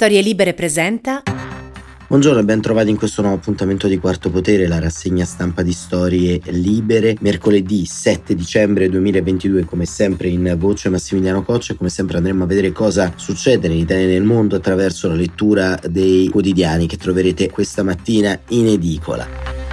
Storie Libere presenta. Buongiorno e ben trovati in questo nuovo appuntamento di Quarto Potere, la rassegna stampa di Storie Libere. Mercoledì 7 dicembre 2022, come sempre in voce Massimiliano Coccia, come sempre andremo a vedere cosa succede in Italia e nel mondo attraverso la lettura dei quotidiani che troverete questa mattina in edicola.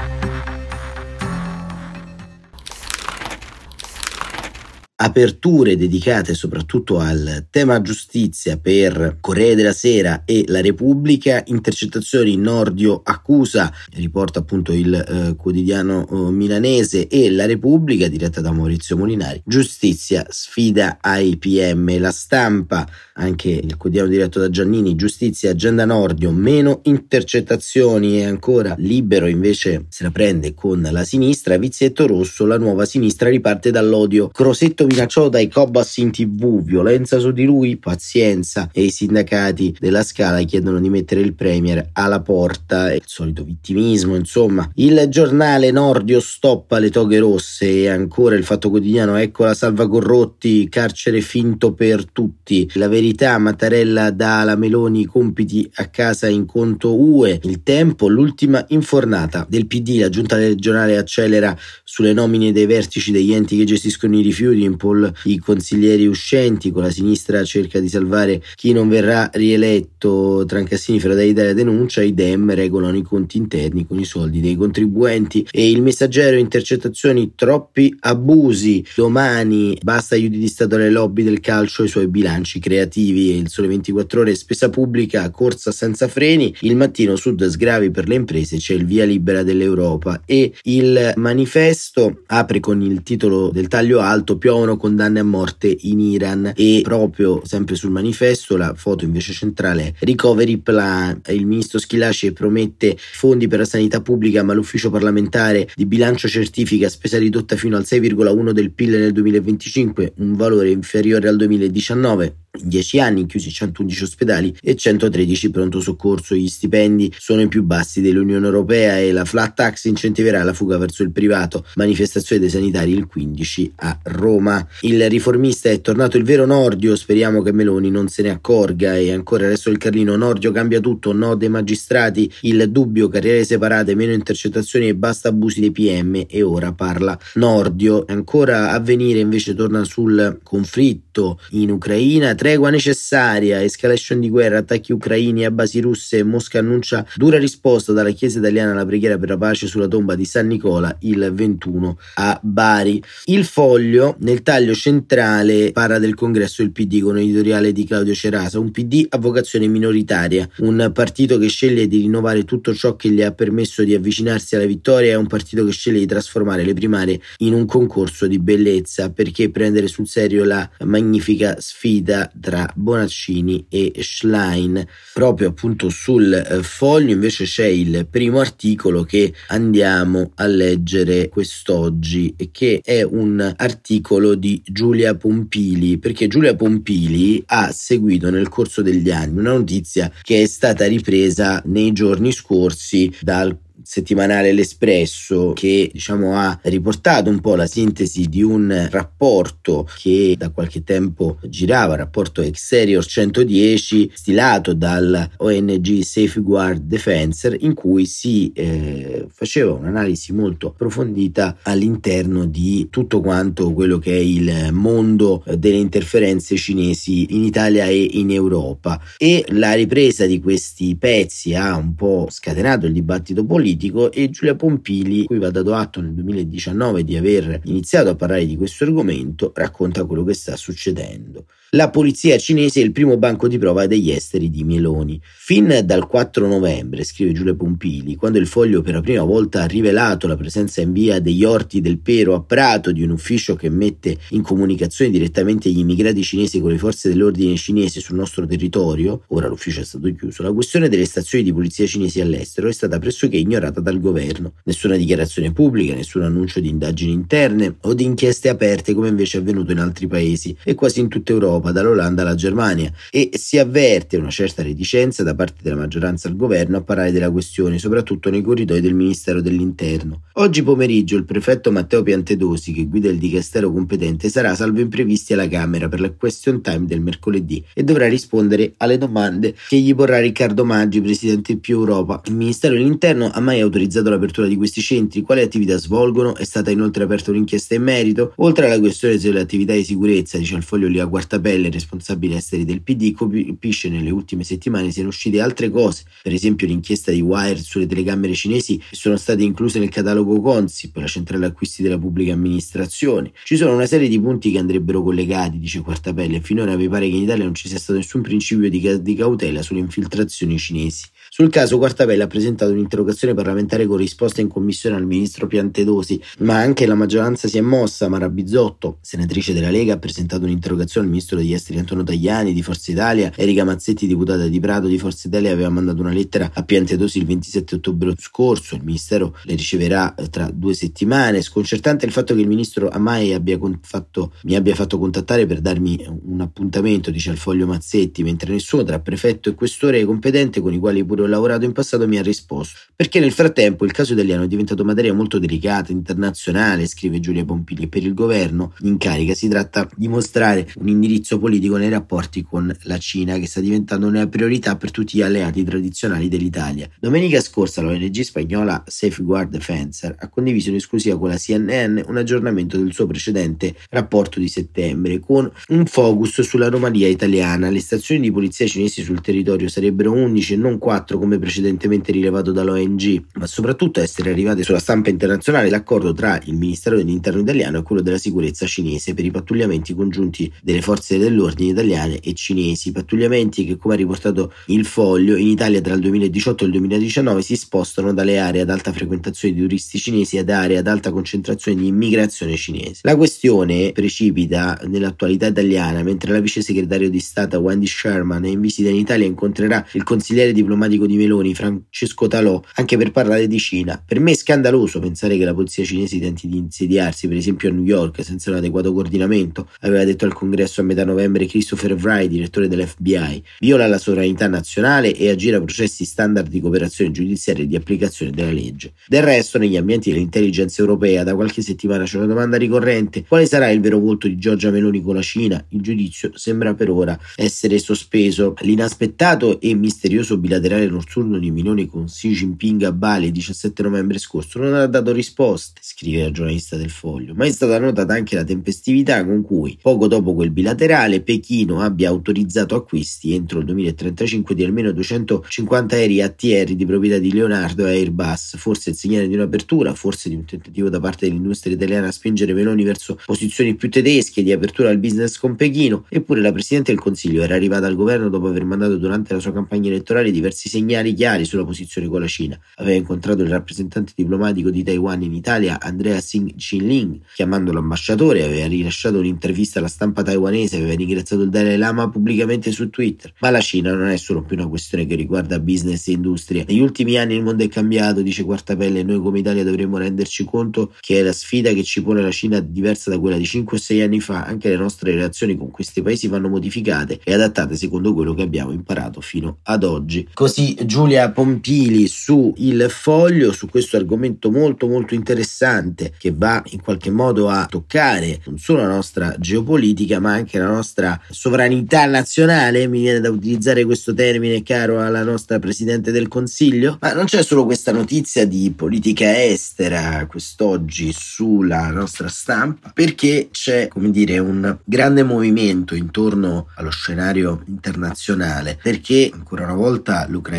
Aperture dedicate soprattutto al tema giustizia per Corriere della Sera e La Repubblica, intercettazioni Nordio accusa, riporta appunto il eh, quotidiano eh, milanese e La Repubblica diretta da Maurizio Molinari, giustizia sfida ai PM, la stampa, anche il quotidiano diretto da Giannini, giustizia agenda Nordio, meno intercettazioni e ancora libero invece se la prende con la sinistra, Vizietto Rosso, la nuova sinistra riparte dall'odio, Crosetto minacciò dai Cobas in tv, violenza su di lui, pazienza e i sindacati della Scala chiedono di mettere il Premier alla porta, il solito vittimismo insomma. Il giornale Nordio stoppa le toghe rosse e ancora il Fatto Quotidiano ecco la salva corrotti, carcere finto per tutti. La verità, Mattarella dà alla Meloni i compiti a casa in conto UE. Il tempo, l'ultima infornata del PD, la giunta regionale accelera sulle nomine dei vertici degli enti che gestiscono i rifiuti, Paul i consiglieri uscenti, con la sinistra cerca di salvare chi non verrà rieletto, Trancassini Fratelli d'Italia denuncia, i Dem regolano i conti interni con i soldi dei contribuenti. E il messaggero intercettazioni troppi abusi, domani basta aiuti di Stato alle lobby del calcio e i suoi bilanci creativi. E il sole 24 ore spesa pubblica, corsa senza freni, il mattino sud sgravi per le imprese, c'è il via libera dell'Europa. E il manifesto apre con il titolo del taglio alto piovono condanne a morte in Iran e proprio sempre sul manifesto la foto invece centrale recovery plan il ministro Schillaci promette fondi per la sanità pubblica ma l'ufficio parlamentare di bilancio certifica spesa ridotta fino al 6,1 del PIL nel 2025 un valore inferiore al 2019 in 10 anni chiusi 111 ospedali e 113 pronto soccorso. Gli stipendi sono i più bassi dell'Unione Europea e la flat tax incentiverà la fuga verso il privato. Manifestazione dei sanitari il 15 a Roma. Il riformista è tornato il vero Nordio, speriamo che Meloni non se ne accorga e ancora il resto del Carlino Nordio cambia tutto, no dei magistrati, il dubbio, carriere separate, meno intercettazioni e basta abusi dei PM e ora parla Nordio. Ancora a venire invece torna sul conflitto in Ucraina Tregua necessaria, escalation di guerra, attacchi ucraini a basi russe, Mosca annuncia dura risposta dalla Chiesa italiana alla preghiera per la pace sulla tomba di San Nicola il 21 a Bari. Il foglio nel taglio centrale parla del congresso del PD con editoriale di Claudio Cerasa, un PD a vocazione minoritaria, un partito che sceglie di rinnovare tutto ciò che gli ha permesso di avvicinarsi alla vittoria è un partito che sceglie di trasformare le primarie in un concorso di bellezza perché prendere sul serio la magnifica sfida tra Bonaccini e Schlein. Proprio appunto sul eh, foglio invece c'è il primo articolo che andiamo a leggere quest'oggi e che è un articolo di Giulia Pompili perché Giulia Pompili ha seguito nel corso degli anni una notizia che è stata ripresa nei giorni scorsi dal settimanale L'Espresso che diciamo ha riportato un po' la sintesi di un rapporto che da qualche tempo girava, rapporto Exterior 110 stilato dal ONG Safeguard Defense in cui si eh, faceva un'analisi molto approfondita all'interno di tutto quanto quello che è il mondo delle interferenze cinesi in Italia e in Europa. E la ripresa di questi pezzi ha un po' scatenato il dibattito politico politico e Giulia Pompili, cui va dato atto nel 2019 di aver iniziato a parlare di questo argomento, racconta quello che sta succedendo. La polizia cinese è il primo banco di prova degli esteri di Meloni. Fin dal 4 novembre, scrive Giulia Pompili, quando il foglio per la prima volta ha rivelato la presenza in via degli orti del Pero a Prato di un ufficio che mette in comunicazione direttamente gli immigrati cinesi con le forze dell'ordine cinese sul nostro territorio, ora l'ufficio è stato chiuso, la questione delle stazioni di polizia cinesi all'estero è stata pressoché ignorata dal governo. Nessuna dichiarazione pubblica, nessun annuncio di indagini interne o di inchieste aperte come invece è avvenuto in altri paesi e quasi in tutta Europa Europa, dall'Olanda alla Germania, e si avverte una certa reticenza da parte della maggioranza al governo a parlare della questione, soprattutto nei corridoi del Ministero dell'Interno. Oggi pomeriggio il prefetto Matteo Piantedosi, che guida il dicastero competente, sarà salvo imprevisti alla Camera per la question time del mercoledì e dovrà rispondere alle domande che gli porrà Riccardo Maggi, presidente Più Europa. Il Ministero dell'Interno ha mai autorizzato l'apertura di questi centri? Quali attività svolgono? È stata inoltre aperta un'inchiesta in merito? Oltre alla questione sulle attività di sicurezza, dice il foglio Lia Quartapelle, responsabile esteri del PD, capisce nelle ultime settimane siano uscite altre cose, per esempio l'inchiesta di Wire sulle telecamere cinesi che sono state incluse nel catalogo Consip, la centrale acquisti della pubblica amministrazione. Ci sono una serie di punti che andrebbero collegati, dice Quartapelle, e finora mi pare che in Italia non ci sia stato nessun principio di, di cautela sulle infiltrazioni cinesi. Sul caso Quartapelle ha presentato un'interrogazione parlamentare con risposta in commissione al ministro Piantedosi, ma anche la maggioranza si è mossa. Mara Bizzotto, senatrice della Lega, ha presentato un'interrogazione al ministro degli esteri Antonio Tajani di Forza Italia. Erika Mazzetti, deputata di Prato di Forza Italia, aveva mandato una lettera a Piantedosi il 27 ottobre scorso. Il ministero le riceverà tra due settimane. Sconcertante il fatto che il ministro Amai abbia fatto, mi abbia fatto contattare per darmi un appuntamento, dice al foglio Mazzetti, mentre nessuno tra prefetto e questore competente con i quali pure ho lavorato in passato mi ha risposto. Perché nel frattempo il caso italiano è diventato materia molto delicata, internazionale, scrive Giulia Pompili, per il governo in carica si tratta di mostrare un indirizzo politico nei rapporti con la Cina che sta diventando una priorità per tutti gli alleati tradizionali dell'Italia. Domenica scorsa l'ONG spagnola Safeguard Defensor ha condiviso in esclusiva con la CNN un aggiornamento del suo precedente rapporto di settembre con un focus sull'anomalia italiana. Le stazioni di polizia cinesi sul territorio sarebbero 11 e non 4 4 come precedentemente rilevato dall'ONG, ma soprattutto essere arrivate sulla stampa internazionale l'accordo tra il Ministero dell'Interno italiano e quello della sicurezza cinese per i pattugliamenti congiunti delle forze dell'ordine italiane e cinesi, pattugliamenti che come ha riportato il foglio in Italia tra il 2018 e il 2019 si spostano dalle aree ad alta frequentazione di turisti cinesi ad aree ad alta concentrazione di immigrazione cinese. La questione precipita nell'attualità italiana mentre la vice segretario di Stato Wendy Sherman è in visita in Italia incontrerà il consigliere diplomatico amico di Meloni, Francesco Talò, anche per parlare di Cina. Per me è scandaloso pensare che la polizia cinese tenti di insediarsi, per esempio a New York, senza un adeguato coordinamento, aveva detto al congresso a metà novembre Christopher Wright, direttore dell'FBI. Viola la sovranità nazionale e aggira processi standard di cooperazione giudiziaria e di applicazione della legge. Del resto, negli ambienti dell'intelligence europea, da qualche settimana c'è una domanda ricorrente: quale sarà il vero volto di Giorgia Meloni con la Cina? Il giudizio sembra per ora essere sospeso. L'inaspettato e misterioso bilaterale lo notturno di Miloni con Xi Jinping a Bali il 17 novembre scorso non ha dato risposte, scrive la giornalista del Foglio, ma è stata notata anche la tempestività con cui, poco dopo quel bilaterale, Pechino abbia autorizzato acquisti entro il 2035 di almeno 250 aerei ATR di proprietà di Leonardo e Airbus, forse il segnale di un'apertura, forse di un tentativo da parte dell'industria italiana a spingere Meloni verso posizioni più tedesche di apertura al business con Pechino, eppure la Presidente del Consiglio era arrivata al governo dopo aver mandato durante la sua campagna elettorale diversi segnali chiari sulla posizione con la Cina. Aveva incontrato il rappresentante diplomatico di Taiwan in Italia, Andrea Singh Chin-Ling, chiamando l'ambasciatore, aveva rilasciato un'intervista alla stampa taiwanese, aveva ringraziato il Dalai Lama pubblicamente su Twitter. Ma la Cina non è solo più una questione che riguarda business e industria. Negli ultimi anni il mondo è cambiato, dice Quartapelle, e noi come Italia dovremmo renderci conto che è la sfida che ci pone la Cina diversa da quella di 5 o 6 anni fa. Anche le nostre relazioni con questi paesi vanno modificate e adattate secondo quello che abbiamo imparato fino ad oggi. Così Giulia Pompili su Il Foglio su questo argomento molto molto interessante che va in qualche modo a toccare non solo la nostra geopolitica ma anche la nostra sovranità nazionale, mi viene da utilizzare questo termine caro alla nostra Presidente del Consiglio, ma non c'è solo questa notizia di politica estera quest'oggi sulla nostra stampa perché c'è come dire un grande movimento intorno allo scenario internazionale perché ancora una volta l'Ucraina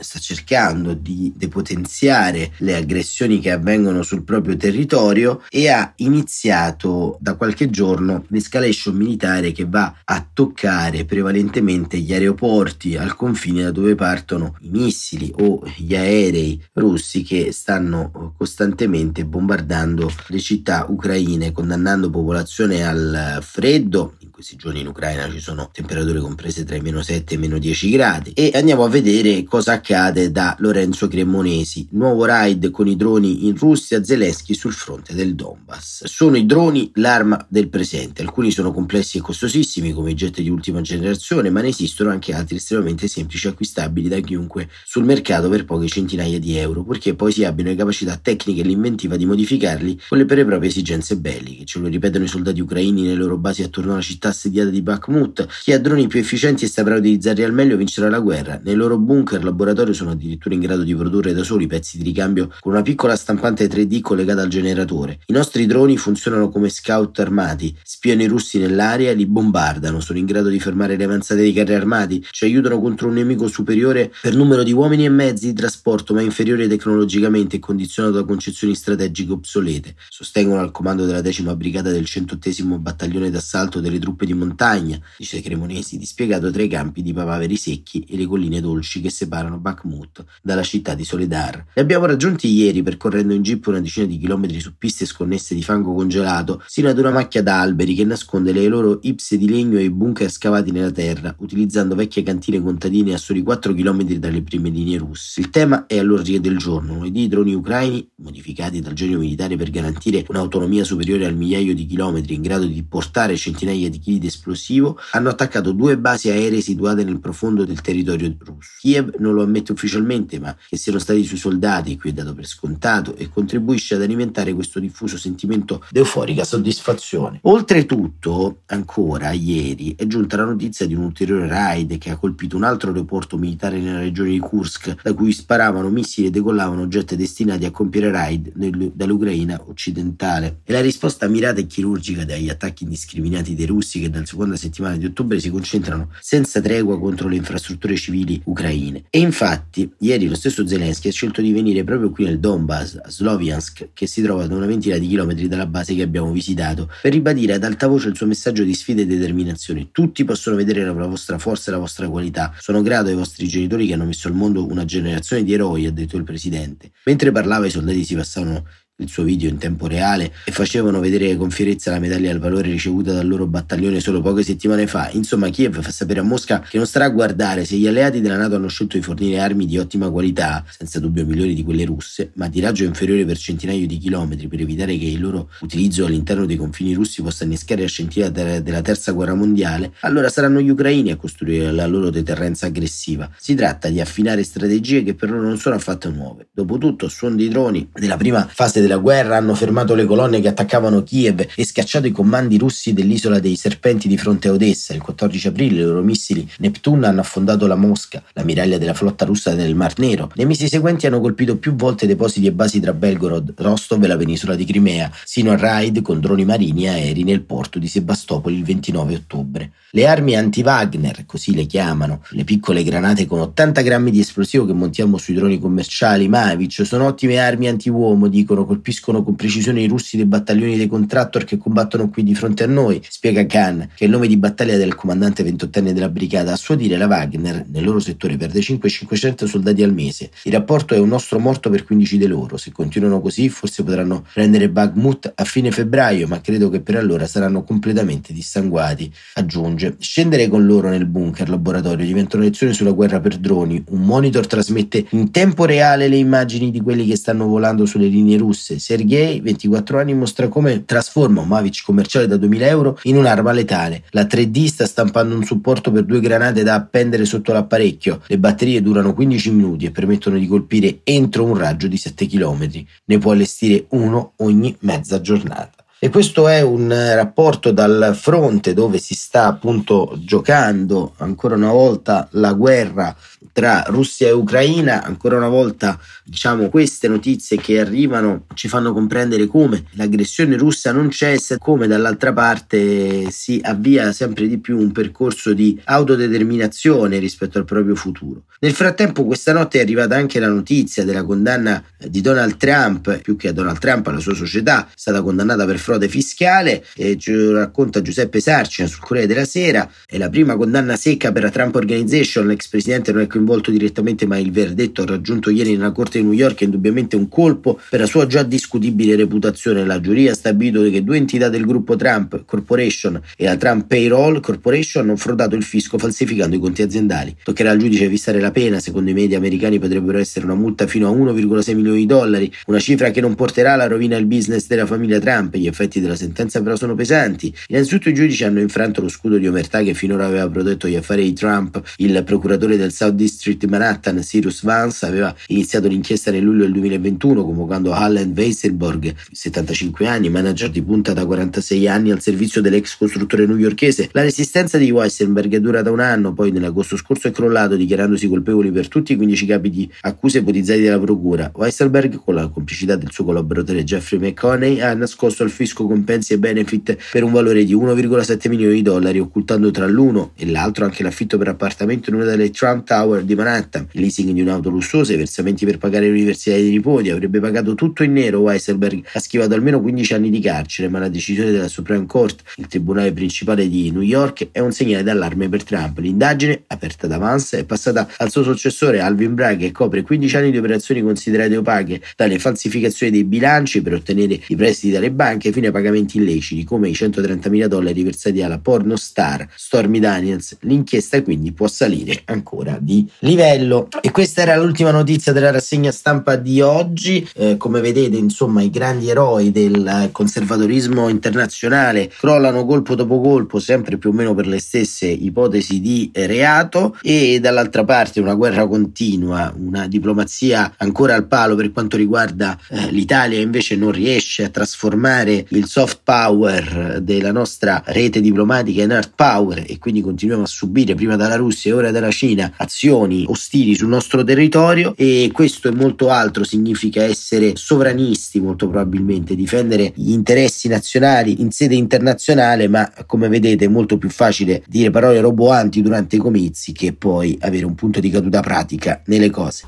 sta cercando di depotenziare le aggressioni che avvengono sul proprio territorio e ha iniziato da qualche giorno l'escalation militare che va a toccare prevalentemente gli aeroporti al confine da dove partono i missili o gli aerei russi che stanno costantemente bombardando le città ucraine, condannando popolazione al freddo. In questi giorni in Ucraina ci sono temperature comprese tra i meno 7 e i meno 10 gradi e andiamo a vedere cosa cosa accade da Lorenzo Cremonesi. Nuovo raid con i droni in Russia, Zelensky sul fronte del Donbass. Sono i droni l'arma del presente, alcuni sono complessi e costosissimi come i jet di ultima generazione, ma ne esistono anche altri estremamente semplici acquistabili da chiunque sul mercato per poche centinaia di euro, purché poi si abbiano le capacità tecniche e l'inventiva di modificarli con le per le proprie esigenze belliche. Ce lo ripetono i soldati ucraini nelle loro basi attorno alla città assediata di Bakhmut. Chi ha droni più efficienti e saprà utilizzarli al meglio vincerà la guerra. Nei loro bunker laboratorio sono addirittura in grado di produrre da soli pezzi di ricambio con una piccola stampante 3D collegata al generatore. I nostri droni funzionano come scout armati, spiano i russi nell'aria li bombardano, sono in grado di fermare le avanzate dei carri armati, ci aiutano contro un nemico superiore per numero di uomini e mezzi di trasporto ma inferiore tecnologicamente e condizionato da concezioni strategiche obsolete. Sostengono al comando della decima brigata del 108 battaglione d'assalto delle truppe di montagna, dice Cremonesi, dispiegato tra i campi di papaveri secchi e le colline dolci che separano Bakhmut dalla città di Soledar. Li abbiamo raggiunti ieri percorrendo in jeep una decina di chilometri su piste sconnesse di fango congelato, sino ad una macchia d'alberi che nasconde le loro ipse di legno e i bunker scavati nella terra, utilizzando vecchie cantine contadine a soli 4 km dalle prime linee russe. Il tema è all'ordine del giorno, lunedì i droni ucraini, modificati dal genio militare per garantire un'autonomia superiore al migliaio di chilometri in grado di portare centinaia di chili di esplosivo, hanno attaccato due basi aeree situate nel profondo del territorio russo. Kiev non lo ammette ufficialmente, ma che siano stati i suoi soldati, qui è dato per scontato, e contribuisce ad alimentare questo diffuso sentimento di euforica soddisfazione. Oltretutto, ancora ieri, è giunta la notizia di un ulteriore raid che ha colpito un altro aeroporto militare nella regione di Kursk, da cui sparavano missili e decollavano jet destinati a compiere raid nel, dall'Ucraina occidentale. E la risposta mirata e chirurgica dagli attacchi indiscriminati dei russi che dalla seconda settimana di ottobre si concentrano senza tregua contro le infrastrutture civili ucraine. E infatti, ieri lo stesso Zelensky ha scelto di venire proprio qui nel Donbass, a Sloviansk, che si trova ad una ventina di chilometri dalla base che abbiamo visitato, per ribadire ad alta voce il suo messaggio di sfida e determinazione. Tutti possono vedere la vostra forza e la vostra qualità. Sono grato ai vostri genitori che hanno messo al mondo una generazione di eroi, ha detto il presidente. Mentre parlava i soldati si passavano il suo video in tempo reale e facevano vedere con fierezza la medaglia al valore ricevuta dal loro battaglione solo poche settimane fa. Insomma, Kiev fa sapere a Mosca che non starà a guardare se gli alleati della NATO hanno scelto di fornire armi di ottima qualità, senza dubbio migliori di quelle russe, ma di raggio inferiore per centinaia di chilometri per evitare che il loro utilizzo all'interno dei confini russi possa innescare la scintilla della terza guerra mondiale, allora saranno gli ucraini a costruire la loro deterrenza aggressiva. Si tratta di affinare strategie che per loro non sono affatto nuove. Dopotutto, suon dei droni della prima fase della della guerra hanno fermato le colonne che attaccavano Kiev e scacciato i comandi russi dell'isola dei Serpenti di fronte a Odessa. Il 14 aprile i loro missili Neptune hanno affondato la Mosca, la miraglia della flotta russa nel Mar Nero. Nei mesi seguenti hanno colpito più volte depositi e basi tra Belgorod, Rostov e la penisola di Crimea, sino a raid con droni marini e aerei nel porto di Sebastopoli il 29 ottobre. Le armi anti-Wagner, così le chiamano, le piccole granate con 80 grammi di esplosivo che montiamo sui droni commerciali Mavic, sono ottime armi anti-uomo, dicono, colpiscono con precisione i russi dei battaglioni dei contractor che combattono qui di fronte a noi, spiega Khan, che è il nome di battaglia del comandante ventottenne della brigata. A suo dire la Wagner, nel loro settore, perde 5-500 soldati al mese. Il rapporto è un nostro morto per 15 di loro. Se continuano così, forse potranno prendere Bakhmut a fine febbraio, ma credo che per allora saranno completamente dissanguati, aggiunge, scendere con loro nel bunker laboratorio diventa una lezione sulla guerra per droni. Un monitor trasmette in tempo reale le immagini di quelli che stanno volando sulle linee russe. Sergei, 24 anni, mostra come trasforma un Mavic commerciale da 2000 euro in un'arma letale. La 3D sta stampando un supporto per due granate da appendere sotto l'apparecchio. Le batterie durano 15 minuti e permettono di colpire entro un raggio di 7 km. Ne può allestire uno ogni mezza giornata. E questo è un eh, rapporto dal fronte dove si sta appunto giocando ancora una volta la guerra tra Russia e Ucraina, ancora una volta diciamo queste notizie che arrivano ci fanno comprendere come l'aggressione russa non cessa, come dall'altra parte si avvia sempre di più un percorso di autodeterminazione rispetto al proprio futuro. Nel frattempo questa notte è arrivata anche la notizia della condanna di Donald Trump, più che a Donald Trump, alla sua società, è stata condannata per frode fiscale, e ci racconta Giuseppe Sarcina sul Corriere della Sera, è la prima condanna secca per la Trump Organization, l'ex presidente non è coinvolto direttamente ma il verdetto raggiunto ieri nella Corte di New York è indubbiamente un colpo per la sua già discutibile reputazione. La giuria ha stabilito che due entità del gruppo Trump Corporation e la Trump Payroll Corporation hanno frodato il fisco falsificando i conti aziendali. Toccherà al giudice fissare la pena, secondo i media americani potrebbero essere una multa fino a 1,6 milioni di dollari, una cifra che non porterà alla rovina il business della famiglia Trump. Gli effetti della sentenza però sono pesanti. Innanzitutto i giudici hanno infranto lo scudo di omertà che finora aveva protetto gli affari di Trump. Il procuratore del South District di Manhattan, Cyrus Vance, aveva iniziato l'inchiesta nel luglio del 2021 convocando Allen Weisselborg, 75 anni, manager di punta da 46 anni al servizio dell'ex costruttore newyorchese. La resistenza di Weisselberg è durata un anno, poi nell'agosto scorso è crollato dichiarandosi colpevoli per tutti i 15 capi di accuse ipotizzati dalla procura. Weisselberg, con la complicità del suo collaboratore Jeffrey McConney, ha nascosto al fisco compensi e benefit per un valore di 1,7 milioni di dollari, occultando tra l'uno e l'altro anche l'affitto per appartamento in una delle Trump Tower di Manhattan, il leasing di un'auto lussuosa, i versamenti per pagare l'università dei nipoti. Avrebbe pagato tutto in nero. Weisselberg ha schivato almeno 15 anni di carcere, ma la decisione della Supreme Court, il tribunale principale di New York, è un segnale d'allarme per Trump. L'indagine, aperta da Vance, è passata al suo successore Alvin Bragg, che copre 15 anni di operazioni considerate opache, dalle falsificazioni dei bilanci per ottenere i prestiti dalle banche fino ai pagamenti illeciti, come i 130.000 dollari versati alla porno star Stormy Daniels. L'inchiesta quindi può salire ancora di livello. E questa era l'ultima notizia della rassegna stampa di oggi. Eh, come vedete, insomma, i grandi eroi del conservatorismo internazionale crollano colpo dopo colpo, sempre più o meno per le stesse ipotesi di reato e dall'altra parte una guerra continua, una diplomazia ancora al palo per quanto riguarda eh, l'Italia invece non riesce a trasformare il soft power della nostra rete diplomatica in hard power e quindi continuiamo a subire prima dalla Russia e ora dalla Cina azioni ostili sul nostro territorio e questo e molto altro significa essere sovranisti molto probabilmente, difendere gli interessi nazionali in sede internazionale, ma come vedete è molto più facile dire parole roboanti durante i comizi che poi avere un punto di caduta pratica nelle cose.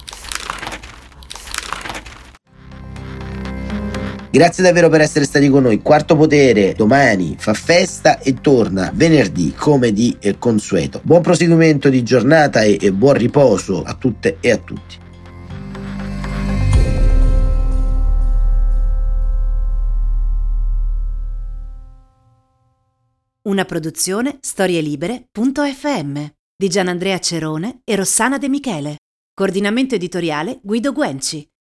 Grazie davvero per essere stati con noi. Quarto Potere domani fa festa e torna venerdì come di consueto. Buon proseguimento di giornata e, e buon riposo a tutte e a tutti. Una produzione storielibere.fm di Gianandrea Cerone e Rossana De Michele. Coordinamento editoriale Guido Guenci.